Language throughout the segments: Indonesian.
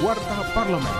Warta Parlemen.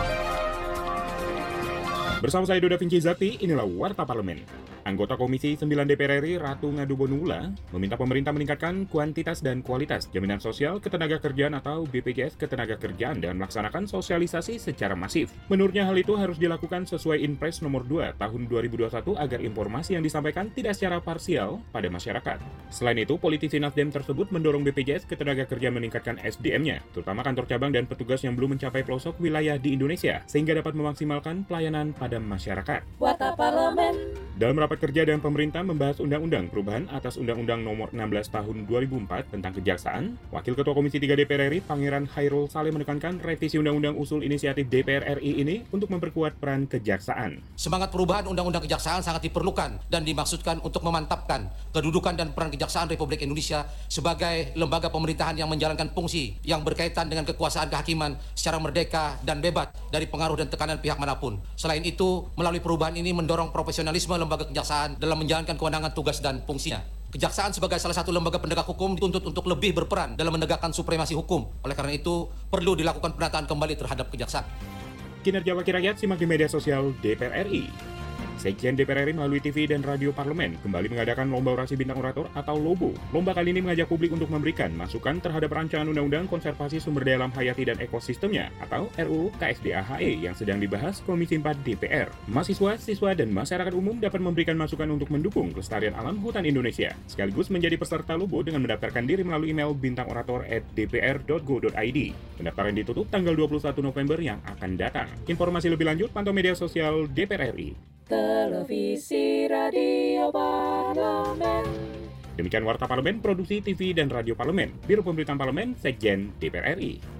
Bersama saya Doda Vinci Zati, inilah Warta Parlemen. Anggota Komisi 9 DPR RI Ratu Ngadu Bonula meminta pemerintah meningkatkan kuantitas dan kualitas jaminan sosial ketenaga kerjaan atau BPJS ketenaga kerjaan dan melaksanakan sosialisasi secara masif. Menurutnya hal itu harus dilakukan sesuai Inpres nomor 2 tahun 2021 agar informasi yang disampaikan tidak secara parsial pada masyarakat. Selain itu, politisi Nasdem tersebut mendorong BPJS ketenaga kerjaan meningkatkan SDM-nya, terutama kantor cabang dan petugas yang belum mencapai pelosok wilayah di Indonesia, sehingga dapat memaksimalkan pelayanan pada masyarakat. Warta Parlemen. Dalam rapat kerja dan pemerintah membahas undang-undang perubahan atas Undang-Undang Nomor 16 Tahun 2004 tentang Kejaksaan, Wakil Ketua Komisi 3 DPR RI Pangeran Hairul Saleh menekankan revisi Undang-Undang Usul Inisiatif DPR RI ini untuk memperkuat peran kejaksaan. Semangat perubahan Undang-Undang Kejaksaan sangat diperlukan dan dimaksudkan untuk memantapkan kedudukan dan peran Kejaksaan Republik Indonesia sebagai lembaga pemerintahan yang menjalankan fungsi yang berkaitan dengan kekuasaan kehakiman secara merdeka dan bebas dari pengaruh dan tekanan pihak mana pun. Selain itu, melalui perubahan ini mendorong profesionalisme lembaga kejaksaan dalam menjalankan kewenangan tugas dan fungsinya. Kejaksaan sebagai salah satu lembaga penegak hukum dituntut untuk lebih berperan dalam menegakkan supremasi hukum. Oleh karena itu, perlu dilakukan penataan kembali terhadap kejaksaan. Kinerja Wakil Rakyat simak di media sosial DPR RI. Sekjen DPR RI melalui TV dan radio parlemen kembali mengadakan Lomba Orasi Bintang Orator atau LOBO. Lomba kali ini mengajak publik untuk memberikan masukan terhadap rancangan Undang-Undang Konservasi Sumber Daya Alam Hayati dan Ekosistemnya atau RUU KSDAHE yang sedang dibahas Komisi 4 DPR. Mahasiswa, siswa, dan masyarakat umum dapat memberikan masukan untuk mendukung kelestarian alam hutan Indonesia, sekaligus menjadi peserta LOBO dengan mendaftarkan diri melalui email bintangorator@dpr.go.id. Pendaftaran ditutup tanggal 21 November yang akan datang. Informasi lebih lanjut pantau media sosial DPR RI. Televisi Radio Parlemen. Demikian Warta Parlemen, Produksi TV dan Radio Parlemen, Biro Pemberitaan Parlemen, Sekjen DPR RI.